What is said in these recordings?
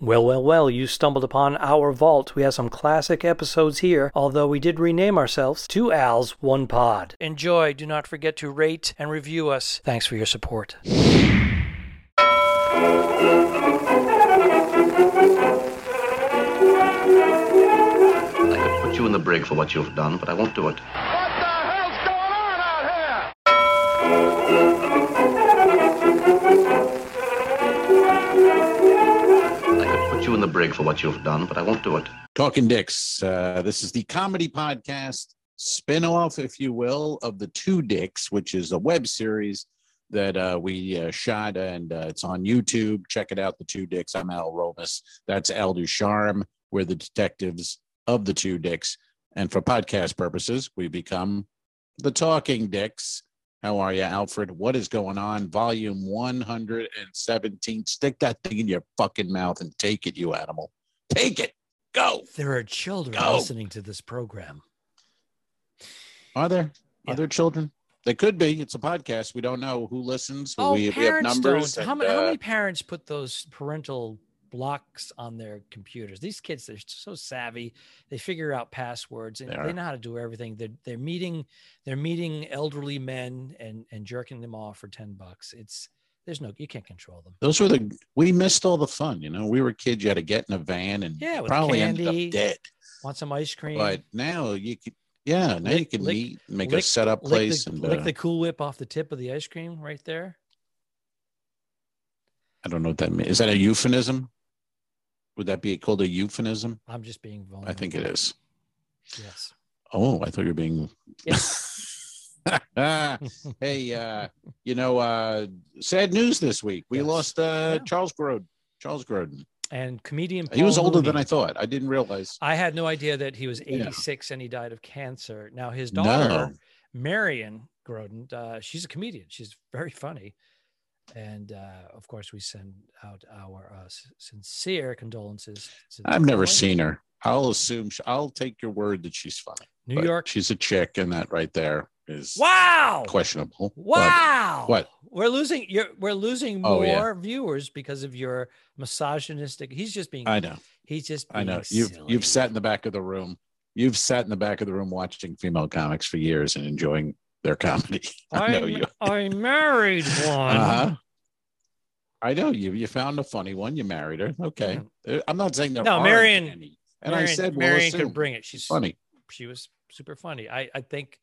Well, well, well, you stumbled upon our vault. We have some classic episodes here, although we did rename ourselves Two Al's, One Pod. Enjoy. Do not forget to rate and review us. Thanks for your support. I could put you in the brig for what you've done, but I won't do it. What the hell's going on out here? In the brig for what you've done, but I won't do it. Talking Dicks. Uh, this is the comedy podcast spin-off, if you will, of the Two Dicks, which is a web series that uh, we uh, shot and uh, it's on YouTube. Check it out, The Two Dicks. I'm Al Romas. That's Al Ducharme. We're the detectives of the Two Dicks. And for podcast purposes, we become the Talking Dicks. How are you, Alfred? What is going on? Volume 117. Stick that thing in your fucking mouth and take it, you animal. Take it. Go. There are children Go. listening to this program. Are there? Yeah. Are there children? They could be. It's a podcast. We don't know who listens. Oh, we, we have parents numbers. How, and, how uh, many parents put those parental blocks on their computers? These kids, they're so savvy. They figure out passwords and They they, know how to do everything. They're they're meeting they're meeting elderly men and and jerking them off for ten bucks. It's there's no you can't control them. those were the we missed all the fun. You know, we were kids. You had to get in a van and Yeah, probably ended candy. up dead. Want some ice cream? But now you can, yeah, now you can lick- meet, make a lick- setup lick place, the, and lick uh, the Cool Whip off the tip of the ice cream right there. I don't know what that means. Is that a euphemism? Would that be called a euphemism? I'm just being vulnerable. I think it is. Yes. Oh, I thought you were being. Yeah. hey, uh, you know, uh, sad news this week. We Yes. lost uh, Yeah. Charles Grodin. Charles Grodin. and comedian. He was Paul older than I thought. I didn't realize. I had no idea that he was Yeah. 86 and he died of cancer. Now his No. daughter, Marion Grodin, uh, she's a comedian. She's very funny, and uh, of course we send out our uh, sincere condolences. To I've never family. seen her. I'll assume. She, I'll take your word that she's fine. New but York. She's a chick, and that right there is Wow! questionable. but- Wow! what? We're losing. You're, we're losing Oh, more yeah. viewers because of your misogynistic. He's just being. I know. he's just. I know. You've silly. you've sat in the back of the room. You've sat in the back of the room watching female comics for years and enjoying their comedy. I know I'm- you. I married one. Uh-huh. I know you. You found a funny one. You married her. Okay. Uh, I'm not saying there No, Marion- any. And I said, we'll Marion could bring it. She's funny. she was super funny. I I think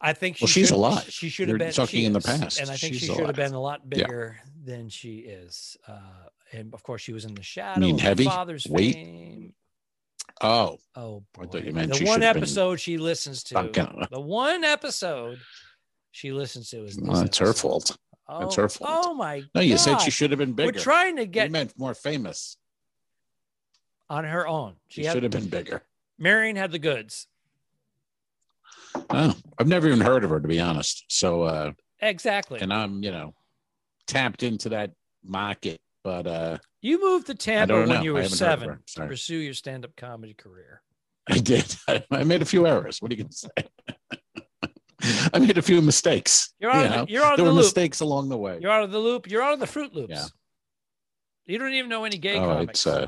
I think she Well, she's should- alive. She should have been talking in the past. and I think She's she should have been a lot Yeah. bigger than she is. Uh, and of course, she was in the shadow. mean of heavy? Father's Weight? fame. Oh, Oh, I boy. thought you meant the one episode she listens to. The one episode she listens to is. Well, it's her fault. Oh, That's her fault. Oh my! God. No, you said she should have been bigger. We're trying to you get meant more famous. on her own. She She had, should have been bigger. Marion had the goods. Oh, I've never even heard of her to be honest. So, uh, Exactly. and I'm, you know, tapped into that market, but uh, You moved to Tampa when know. you were haven't heard of seven to pursue your stand-up comedy career. I did. I made a few errors. What are you going to say? I made a few mistakes. You're out you of the- know? you're out there the were loop. mistakes along the way. You're out of the loop. You're out of the Fruit Loops. Yeah. You don't even know any gay oh, comics. it's uh,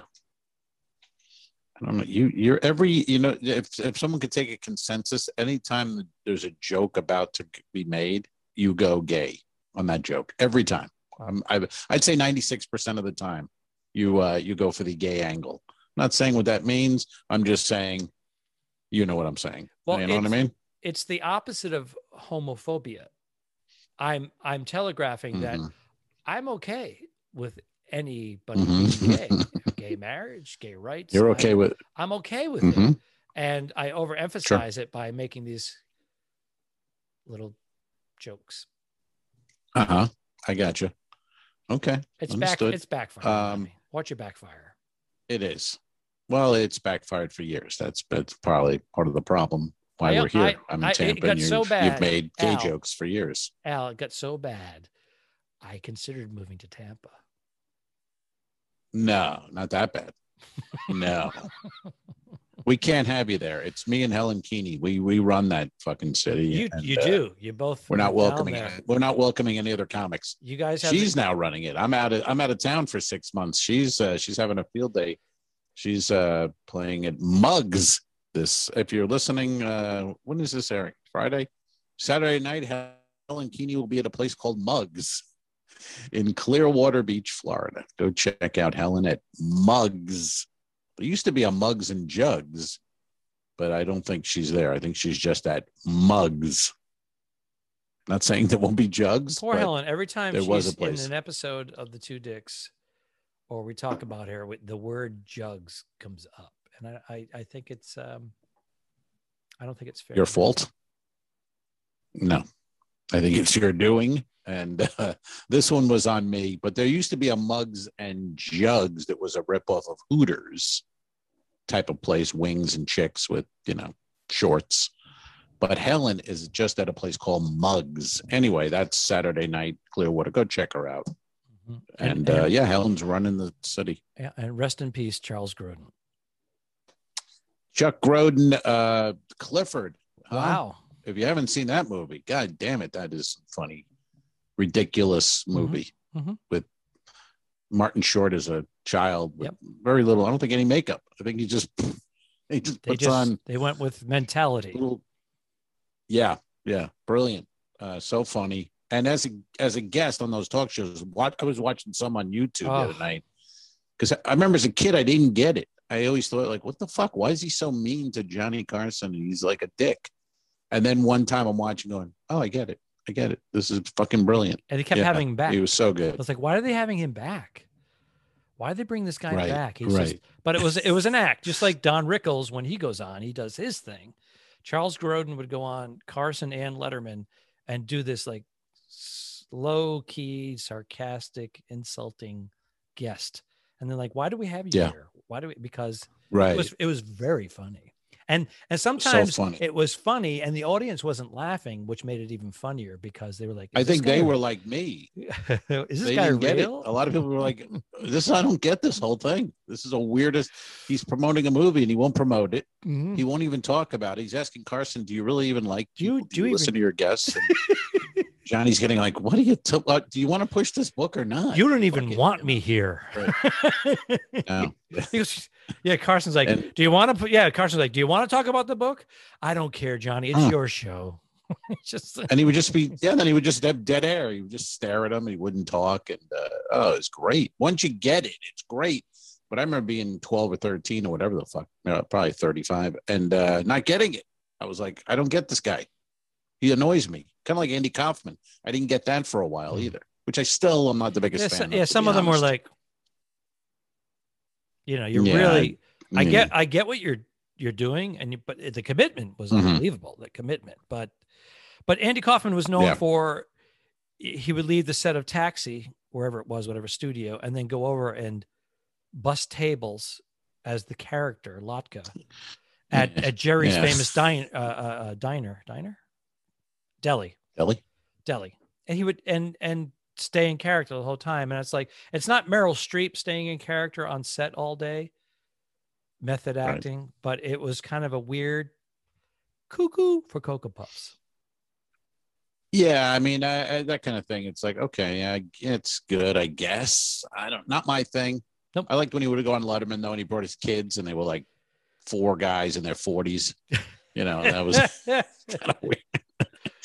I don't know. You, you're every, you know, if if someone could take a consensus, anytime there's a joke about to be made, you go gay on that joke every time. Um, I, I'd say 96% of the time, you uh, you go for the gay angle. I'm not saying what that means. I'm just saying, you know what I'm saying. Well, you know what I mean? It's the opposite of homophobia. I'm I'm telegraphing that Mhm. I'm okay with anybody Mhm. gay, gay marriage, gay rights. You're I- okay with. I'm okay with it, Mhm. and I overemphasize it by making these little jokes. Uh huh. I got you. Okay. It's back. It's backfiring. Um. Watch your backfire. It is. Well, it's backfired for years. That's that's probably part of the problem why I- we're here. I- am in Tampa, and you've, so you've made gay Al. jokes for years. Al, it got so bad, I considered moving to Tampa. No, not that bad. No. We can't have you there. It's me and Helen Keeney. We we run that fucking city. You and, you uh, do. You both. We're not welcoming. We're not welcoming any other comics. You guys have. She's now running it. I'm out of I'm out of town for six months. She's uh, she's having a field day. She's uh, playing at Mugs. This, if you're listening, uh, when is this airing? Friday, Saturday night. Helen Keeney will be at a place called Mugs in Clearwater Beach, Florida. Go check out Helen at Mugs. There used to be a Mugs and Jugs, but I don't think she's there. I think she's just at Mugs. Not saying there won't be jugs. Poor Helen. Every time there she's was a place. in an episode of the Two Dicks, or we talk about her, the word "jugs" comes up, and I, I, I think it's, um, I don't think it's fair. your fault? No, I think it's your doing. And uh, this one was on me. But there used to be a Mugs and Jugs that was a ripoff of Hooters type of place, wings and chicks with, you know, shorts. But Helen is just at a place called Mugs. Anyway, that's Saturday night, Clearwater. Go check her out. Mhm. And, uh, yeah, Helen's running the city. and rest in peace, Charles Grodin. Chuck Grodin, uh, Clifford. huh? Wow. If you haven't seen that movie, god damn it, that is funny, ridiculous movie mhm. with Martin Short as a child with Yep. very little. I don't think any makeup. I think he just he just They puts just on they went with mentality. little. Yeah, yeah, brilliant. Uh, so funny. And as a as a guest on those talk shows, what I was watching some on YouTube the Oh. other night because I remember as a kid I didn't get it. I always thought like, what the fuck? Why is he so mean to Johnny Carson? He's like a dick. And then one time I'm watching, going, oh, I get it. I get it. This is fucking brilliant. And they kept Yeah, having him back. He was so good. I was like, why are they having him back? Why did they bring this guy Right, back? He's right. just, but it was it was an act, just like Don Rickles when he goes on, he does his thing. Charles Grodin would go on Carson and Letterman and do this like low key, sarcastic, insulting guest. And they're like, why do we have you Yeah. here? Why do we? Because Right. it was it was very funny. And and sometimes funny. it was funny and the audience wasn't laughing, which made it even funnier because they were like, I think they were like me. is this They guy real? it. A lot of people were like, "This I don't get this whole thing. This is a weirdest." He's promoting a movie and he won't promote it. Mhm. He won't even talk about it. He's asking Carson, "Do you really even like? Do you- people? do you listen even- to your guests?" And Johnny's getting like, "What do you? T- what, do you want to push this book or not?" You don't even it, want you me here. know? No. Goes, yeah, Carson's like, And- do you want to put? Yeah, Carson's like, do you want to talk about the book? I don't care, Johnny. It's Huh. your show. just and he would just be yeah. Then he would just have dead air. He would just stare at him. He wouldn't talk, and uh, oh, it's great. Once you get it, it's great. But I remember being twelve or thirteen or whatever the fuck, uh, probably thirty-five, and uh, not getting it. I was like, I don't get this guy. He annoys me, kind of like Andy Kaufman. I didn't get that for a while Mhm. either, which I still am not the biggest yeah, fan. so- of, yeah. Some of them were like, you know, you're Yeah, really. I Mm. get, I get what you're you're doing, and you, but the commitment was Mhm. unbelievable. The commitment, but but Andy Kaufman was known for he would leave the set of Taxi wherever it was, whatever studio, and then go over and bust tables as the character Latka at at Jerry's famous dine, uh, uh, uh, diner, diner, deli, Ellie. deli, and he would and and stay in character the whole time. And it's like it's not Meryl Streep staying in character on set all day, method Right. acting, but it was kind of a weird cuckoo for Cocoa Puffs. Yeah, I mean I, I, that kind of thing. It's like okay, yeah, it's good, I guess. I don't, not my thing. Nope. I liked when he would go on Letterman though, and he brought his kids, and they were like four guys in their forties. You know, that was kind of weird.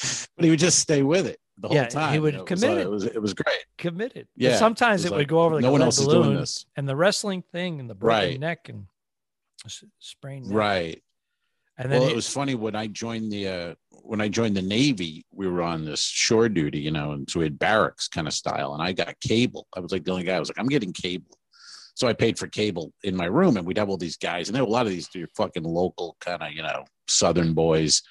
but he would just stay with it the whole time. Yeah, he would It commit uh, it. It was it was great. committed. But Yeah, sometimes it it, was would go over like no one else is doing this. and the wrestling thing and the broken Right. neck and sprained neck. Right. And then well, he- it was funny when I joined the uh, when I joined the Navy, we were on this shore duty, you know, and so we had barracks kind of style, and I got cable. I was like the only guy. I was like, I'm getting cable, so I paid for cable in my room, and we'd have all these guys, and there were a lot of these fucking local kind of you know Southern boys,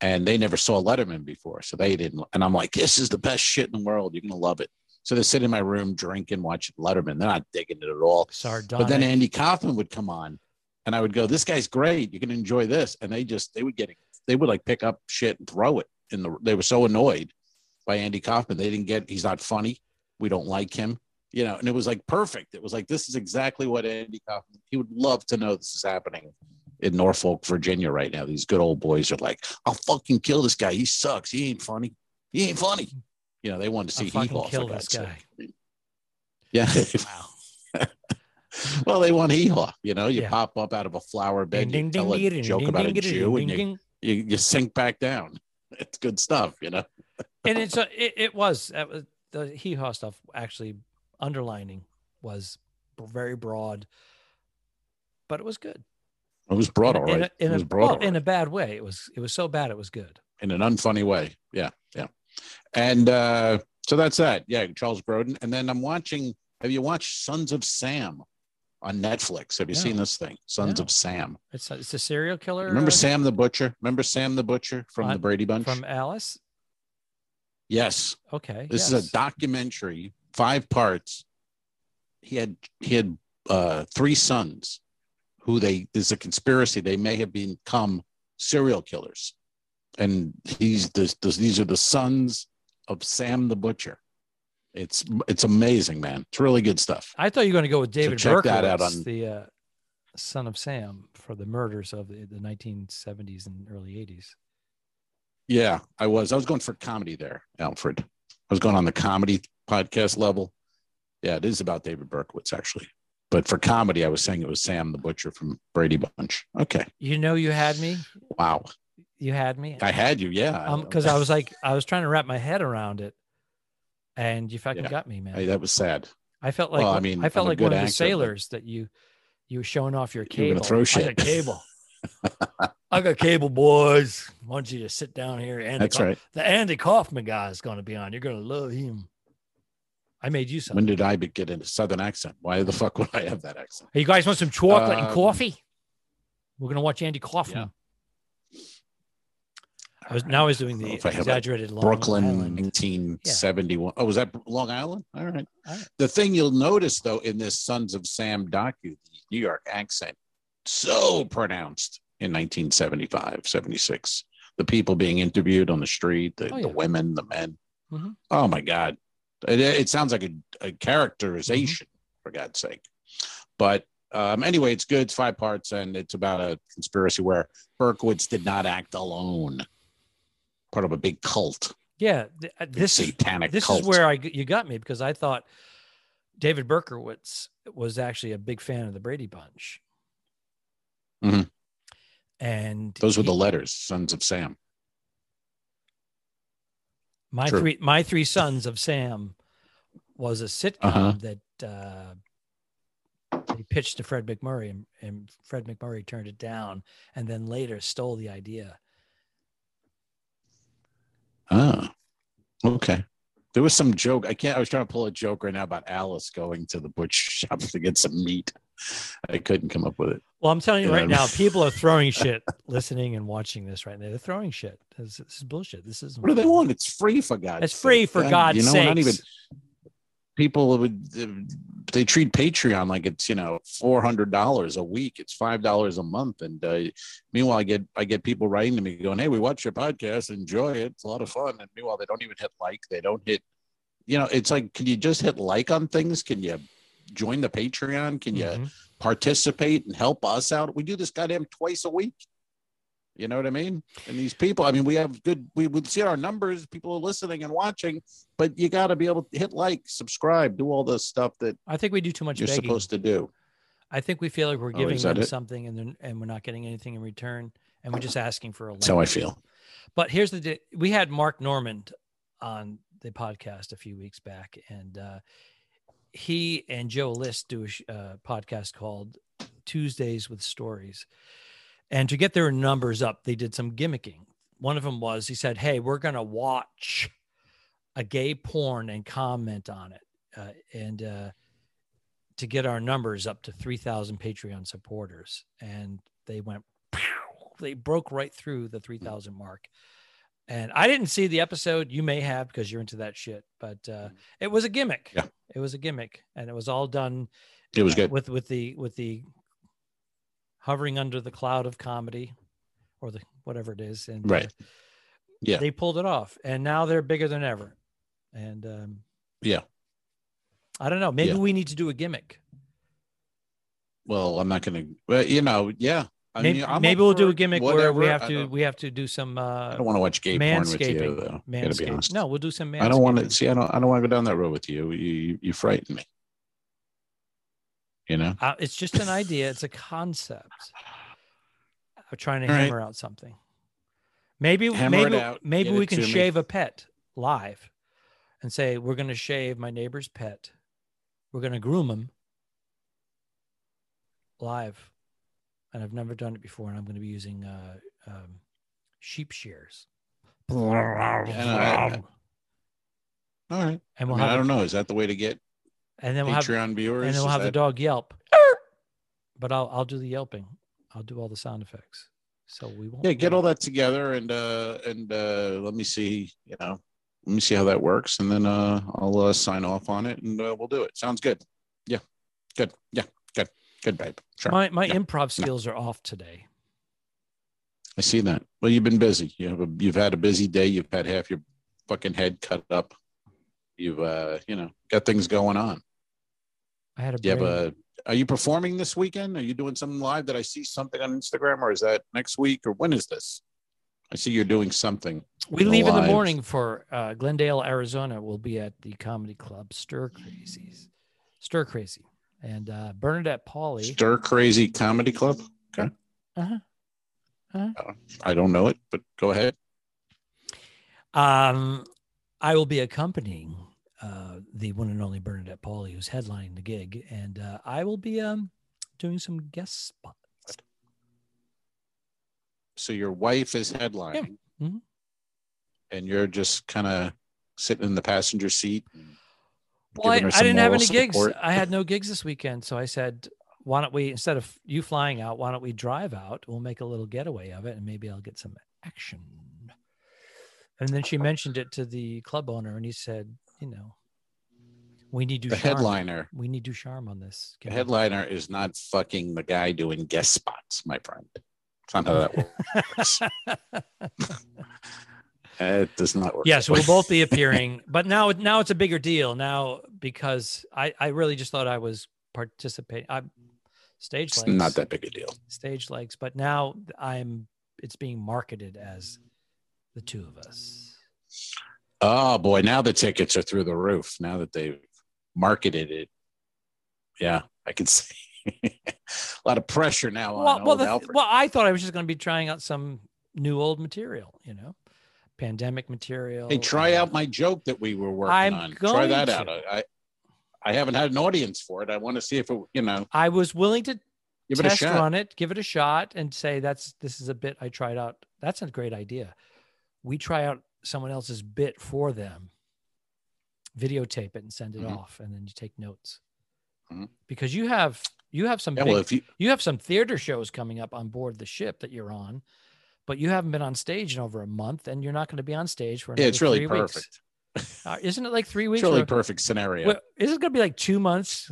and they never saw Letterman before, so they didn't. And I'm like, this is the best shit in the world. You're gonna love it. So they sit in my room drinking, watching Letterman. They're not digging it at all. sardonic. But then Andy Kaufman would come on, and I would go, "This guy's great. You can enjoy this." And they just they would get they would like pick up shit and throw it in the. They were so annoyed by Andy Kaufman. They didn't get. He's not funny. We don't like him. You know, and it was like perfect. It was like this is exactly what Andy Kaufman. He would love to know this is happening in Norfolk, Virginia, right now. These good old boys are like, "I'll fucking kill this guy. He sucks. He ain't funny. He ain't funny." You know, they want to see I'll fucking Hee Haw, kill this guy. sake. Yeah. Wow. well, they want hee haw. You know, you Yeah. pop up out of a flower bed, Ding, you ding, tell a ding, ding, joke about a Jew, and you, you you sink back down. It's good stuff, you know. and it's a, it, it was that was the hee haw stuff actually underlining was very broad, but it was good. It was broad, in, all a- in a, in it a- was broad, well, all in a bad way. It was it was so bad it was good. in an unfunny way. Yeah, yeah. And uh, so that's that. Yeah, Charles Grodin. And then I'm watching. Have you watched Sons of Sam on Netflix? Have you No. seen this thing, Sons No. of Sam? It's a, it's a serial killer. Remember uh, Sam the Butcher? Remember Sam the Butcher from the Brady Bunch? from Alice? yes. Okay, This yes. is a documentary, five parts. He had he had uh, three sons, who they there's a conspiracy they may have become serial killers, and he's this, this these are the sons of Sam the Butcher. It's it's amazing, man. It's really good stuff. I thought you were going to go with David check that out Berkowitz, on- the uh, son of Sam, for the murders of the, the 1970s and early 80s. Yeah, I was. I was going for comedy there, Alfred. I was going on the comedy podcast level. Yeah, it is about David Berkowitz actually. But for comedy, I was saying it was Sam the Butcher from Brady Bunch. Okay. You know, you had me. Wow. You had me. I had you, yeah. Um, because I was like, I was trying to wrap my head around it, and you fucking Yeah. got me, man. Hey, that was sad. I felt like Well, I I mean, I felt I'm like one good of the sailors that you you were showing off your cable. gonna throw I shit. got cable. I got cable, boys. I want you to sit down here. Andy That's Kauf- right. The Andy Kaufman guy is going to be on. You're going to love him. I made you some. When did I be- get a southern accent? Why the fuck would I have that accent? Hey, you guys want some chocolate and Um, coffee? We're going to watch Andy Kaufman. I was now I was doing the if I have a exaggerated Long Brooklyn, Island. 1971. Oh, was that Long Island? All right. All right. The thing you'll notice though in this Sons of Sam docu, the New York accent, so pronounced in 1975, 76. The people being interviewed on the street, the, Oh, the women, the men. Mhm. Oh my God. It, it sounds like a, a characterization, Mm-hmm. for God's sake. But um, anyway, it's good. It's five parts, and it's about a conspiracy where Berkowitz did not act alone. Part of a big cult, Yeah, th- uh, big this satanic this cult. is where I you got me because I thought David Berkowitz was actually a big fan of the Brady Bunch. Mhm. And Those were he- the letters, Sons of Sam. My True. three my three sons of Sam was a sitcom Uh-huh. that uh, they pitched to Fred MacMurray and, and Fred MacMurray turned it down and then later stole the idea. Ah, okay. There was some joke. I can't. I was trying to pull a joke right now about Alice going to the butcher shop to get some meat. I couldn't come up with it. Well, I'm telling you right now, people are throwing shit listening and watching this right now. They're throwing shit. This, this is bullshit. This is What do they want? It's free for God. It's free sake. for God, God's You know, sake. not even people would. They treat Patreon like it's you know four hundred dollars a week. It's five dollars a month. And uh, meanwhile, I get I get people writing to me going, "Hey, we watch your podcast, enjoy it. It's a lot of fun." And meanwhile, they don't even hit like. They don't hit. You know, it's like, can you just hit like on things? Can you join the Patreon? Can you Mhm. participate and help us out? We do this goddamn twice a week. You know what I mean? And these people, I mean, we have good, we would see our numbers, people are listening and watching, but you got to be able to hit like, subscribe, do all the stuff that I think we do too much you're begging. supposed to do. I think we feel like we're Oh, giving that them it? something and then and we're not getting anything in return, and we're just asking for a link. That's how I feel. But here's the we had Mark Normand on the podcast a few weeks back, and uh, he and Joe List do a uh, podcast called Tuesdays with Stories. And to get their numbers up, they did some gimmicking. One of them was he said, "Hey, we're gonna watch a gay porn and comment on it, uh, and uh, to get our numbers up to three thousand Patreon supporters." And they went, pow, they broke right through the three thousand mark. And I didn't see the episode. You may have because you're into that shit, but uh, it was a gimmick. Yeah. It was a gimmick, and it was all done It was uh, good. with with the with the hovering under the cloud of comedy or the whatever it is and Right. uh, Yeah. they pulled it off and now they're bigger than ever and um Yeah. i don't know maybe Yeah. we need to do a gimmick Well, I'm not going to, well, you know, yeah. I maybe mean, maybe we'll do a gimmick where we have to we have to do some I uh don't want to watch gay porn with you, though. Gotta be Manscaping. honest. No, we'll do some manscaping. I don't want to see. I don't. I don't want to go down that road with you. You you, you frighten me. You know. Uh, it's just an idea. It's a concept. I'm trying to All right. hammer out something. Maybe Hammer maybe out. maybe we can to me. shave a pet live, and say we're going to shave my neighbor's pet. We're going to groom him live, and I've never done it before, and I'm going to be using uh, um, sheep shears. I- All right. and I, we'll mean, I don't know. Is that the way to get and then we'll have Patreon viewers? and then we'll have the dog yelp. But I'll I'll do the yelping. I'll do all the sound effects. So we won't. Yeah, get all that together and uh and uh let me see. You know, let me see how that works, and then uh I'll uh, sign off on it, and uh, we'll do it. Sounds good. Yeah, good. Yeah, good. Babe. Sure. My my Yeah. improv skills are off today. I see that. Well, you've been busy. You have a, you've had a busy day. You've had half your fucking head cut up. You've uh, you know, got things going on. I had a You have a. Are you performing this weekend? Are you doing something live? Did I see something on Instagram, or is that next week, or when is this? I see you're doing something. we leave in the morning for uh, Glendale, Arizona. We'll be at the comedy club Stir Crazies, Stir Crazy, and uh, Bernadette Pauley. Stir Crazy Comedy Club. Okay. Uh-huh. I don't know it, but go ahead. Um, I will be accompanying uh, the one and only Bernadette Pauley, who's headlining the gig, and uh, I will be um, doing some guest spots. So your wife is headlining, Mhm. and you're just kind of sitting in the passenger seat. and Well, I, giving her I didn't have moral any gigs. support. I had no gigs this weekend, so I said, "Why don't we instead of you flying out, why don't we drive out? We'll make a little getaway of it, and maybe I'll get some action." And then she mentioned it to the club owner, and he said, "You know, we need to The headliner, We need to charm on this. the Can we- headliner is not fucking the guy doing guest spots, my friend. It's not how that works. it does not work. yes, we'll both be appearing, but now now it's a bigger deal now because I I really just thought I was participating. I'm stage It's legs. not that big a deal. stage legs, but now I'm it's being marketed as the two of us. Oh boy, now the tickets are through the roof. Now that they've marketed it, yeah, I can see a lot of pressure now on Well, well, old the, Alfred. well, I thought I was just going to be trying out some new old material, you know, pandemic material. Hey, try out my joke that we were working I'm on. Try that to. out. I, I haven't had an audience for it. I want to see if it, you know, I was willing to give it a test shot. run it, give it a shot, and say that's this is a bit I tried out. That's a great idea. We try out someone else's bit for them, videotape it and send it Mhm. off, and then you take notes. Mhm. Because you have you have some Yeah, big, well, you you have some theater shows coming up on board the ship that you're on, but you haven't been on stage in over a month, and you're not going to be on stage for yeah, it's really three weeks. perfect. Uh, isn't it like three weeks? It's really or- perfect scenario. well, is it going to be like two months?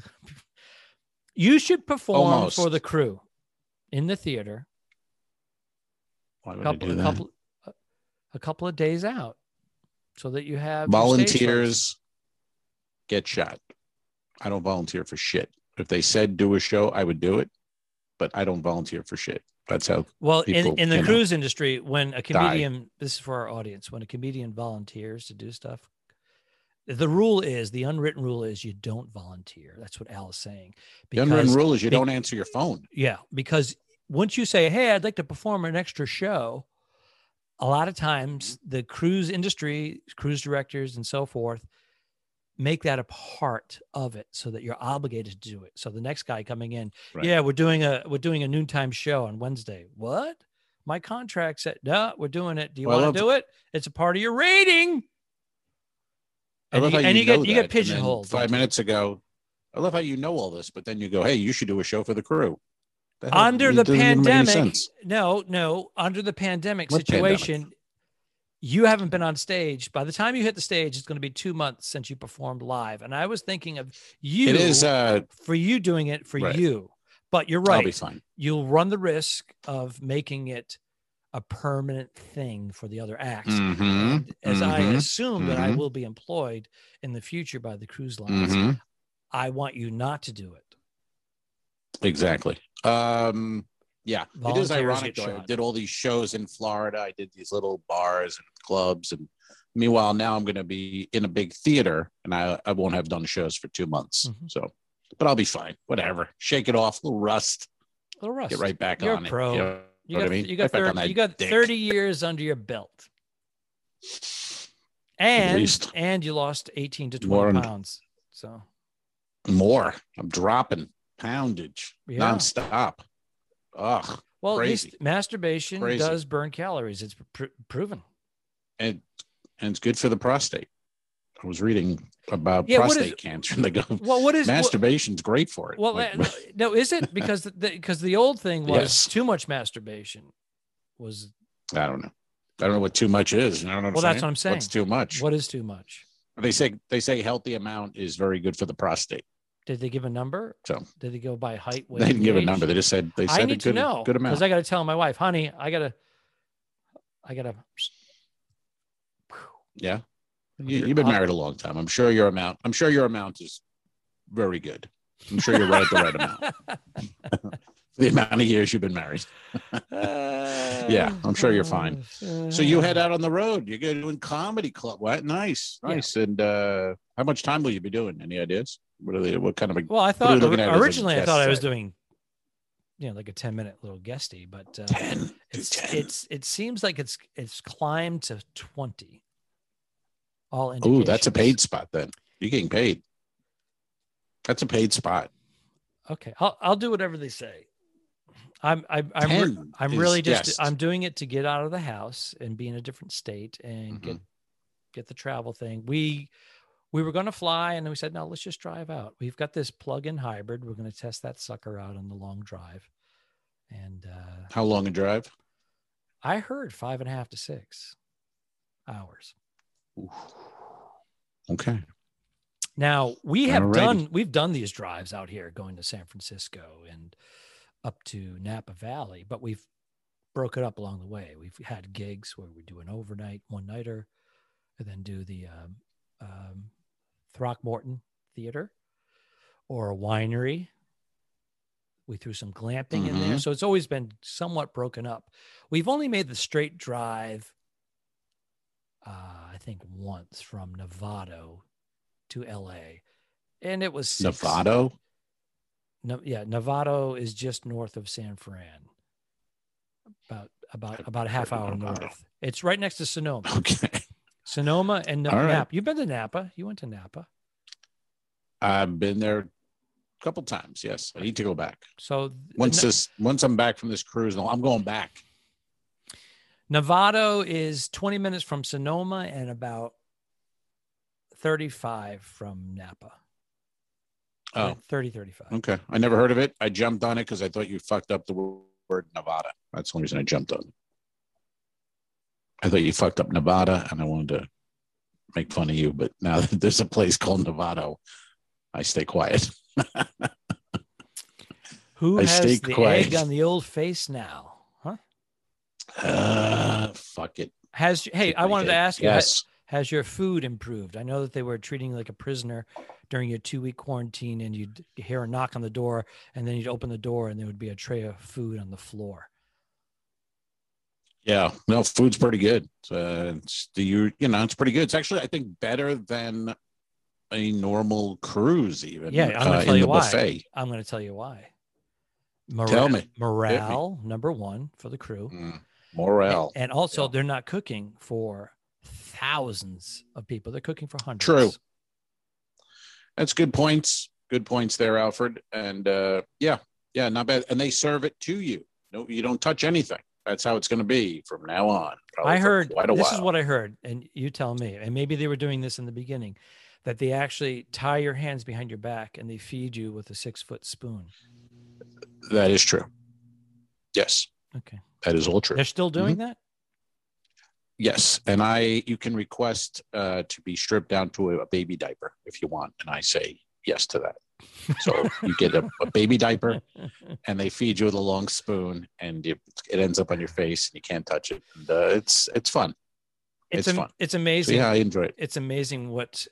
you should perform for the crew in the theater Why would I couple, do a that? couple, a couple of days out, so that you have Volunteers get shot. I don't volunteer for shit. If they said do a show, I would do it, but I don't volunteer for shit. That's how. Well, in, people, in the know, cruise industry, when a comedian, this is for our audience, when a comedian volunteers to do stuff, the rule is the unwritten rule is you don't volunteer. That's what Al is saying. The unwritten Because- rule is you be- don't answer your phone. Yeah, because once you say, "Hey, I'd like to perform an extra show," a lot of times the cruise industry, cruise directors, and so forth, make that a part of it, so that you're obligated to do it. So the next guy coming in, Right. yeah, we're doing a we're doing a noontime show on Wednesday. What? My contract said, no, we're doing it. Do you Well, want to do it? It's a part of your rating. And you, and you get you get pigeonholed. Five minutes ago, I love how you know all this, but then you go, "Hey, you should do a show for the crew." Under the doesn't even make any pandemic no no under the pandemic What pandemic? You haven't been on stage by the time you hit the stage it's going to be two months since you performed live and i was thinking of you It is. Uh, for you doing it for Right. you but you're I'll be right fine. you'll run the risk of making it a permanent thing for the other acts Mhm, And as i mhm, assume that i mhm. will be employed in the future by the cruise lines mhm. i want you not to do it Exactly. Um, Yeah, it is ironic though. I did all these shows in Florida. I did these little bars and clubs, and meanwhile now I'm going to be in a big theater, and I I won't have done shows for two months. Mhm. So, but I'll be fine. Whatever. Shake it off. little rust. little rust. Get right back You're on a pro. it. You know You got, I mean? you got Right 30, you got 30 years under your belt. And and you lost 18 to 20 More pounds. So more. I'm dropping poundage Yeah. nonstop. Ugh. well, at least masturbation Crazy. does burn calories. It's pr- proven. And and it's good for the prostate. I was reading about Yeah, what is- prostate cancer, and they go, Well, what is masturbation's great for it. well, Like, uh, no, is it because the because the old thing was Yes. too much masturbation was I don't know. I don't know what too much is. You know Well, that's what I'm saying. What's too much? what is too much. They say they say healthy amount is very good for the prostate. Did they give a number? So Did they go by height? Weight, they didn't give a number. They just said they said I a need good, to know good amount. because I got to tell my wife, honey, I gotta, I gotta. Yeah, you, you've been married a long time. I'm sure your amount. I'm sure your amount is very good. I'm sure you're right at the right amount. The amount of years you've been married. Yeah, I'm sure you're fine. So you head out on the road. You're doing comedy club. What? Nice, Yeah. nice. And uh how much time will you be doing? Any ideas? What are they? What kind of a Well, I thought originally I thought I was set? doing, you know, like a ten minute little guesty, but uh, ten? It's 10. it's it seems like it's it's climbed to twenty. All Oh, that's a paid spot then. You're getting paid. That's a paid spot. Okay, I'll I'll do whatever they say. I'm I'm I'm, re- I'm really just guest. I'm doing it to get out of the house and be in a different state and get Mm-hmm. get the travel thing. We we were going to fly and then we said no, let's just drive out. We've got this plug-in hybrid. We're going to test that sucker out on the long drive. And uh, How long a drive? I heard five and a half to six hours. Okay. Now we have Alrighty. done we've done these drives out here going to San Francisco and up to Napa Valley, but we've broke it up along the way. We've had gigs where we do an overnight one nighter and then do the um, um, Throckmorton Theater or a winery. We threw some glamping in there. Mhm. So it's always been somewhat broken up. We've only made the straight drive, uh, I think, once from Novato to LA. And it was six- Novato. no, yeah, Novato is just north of San Fran. About about about a half hour north. It's right next to Sonoma. Okay. Sonoma and All right. Napa. You've been to Napa. You went to Napa. I've been there a couple times. Yes. I need to go back. So Once this once I'm back from this cruise, I'm going back. Novato is 20 minutes from Sonoma and about 35 from Napa. Oh, 30, 35. okay. I never heard of it. I jumped on it because I thought you fucked up the word Nevada. That's the only reason I jumped on it. I thought you fucked up Nevada and I wanted to make fun of you, but now that there's a place called Novato, I stay quiet. Who I has the quiet. egg on the old face now? Uh, fuck it. Has hey, I wanted to head. ask you, ha- Yes. has your food improved? I know that they were treating you like a prisoner during your two week quarantine, and you'd hear a knock on the door, and then you'd open the door, and there would be a tray of food on the floor. Yeah, no, food's pretty good. Uh, it's the you you know it's pretty good. It's actually I think better than a normal cruise even. Yeah, I'm gonna uh, tell you why. buffet. I'm going to tell you why. Mora- Tell me. Morale, number one for the crew. Mm, morale. And also, Yeah. they're not cooking for thousands of people. They're cooking for hundreds. True. That's good points. Good points there, Alfred. And uh, yeah, yeah, not bad. And they serve it to you. No, you don't touch anything. That's how it's going to be from now on. I heard this while. is what I heard, and you tell me. And maybe they were doing this in the beginning, that they actually tie your hands behind your back and they feed you with a six foot spoon. that is true. Yes, Okay, that is all true. they're still doing Mm-hmm. that. Yes, and I you can request uh, to be stripped down to a, baby diaper if you want, and I say yes to that. So you get a, a baby diaper, and they feed you with a long spoon, and you, it ends up on your face, and you can't touch it. And, uh, it's it's fun. It's It's am- fun. it's So amazing. yeah, I enjoy it. It's amazing what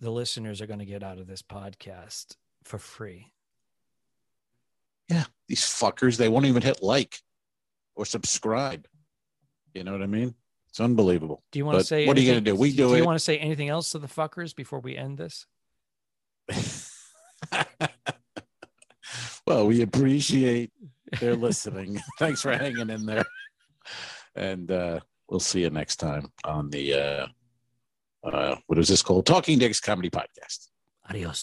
the listeners are going to get out of this podcast for free. Yeah, these fuckers, they won't even hit like or subscribe. You know what I mean? It's unbelievable. Do you want to say? what are you gonna do? We do Do it. you want to say anything else to the fuckers before we end this? well, we appreciate their listening. Thanks for hanging in there. And uh, we'll see you next time on the uh, uh, what is this called? Talking Dicks Comedy Podcast. Adios.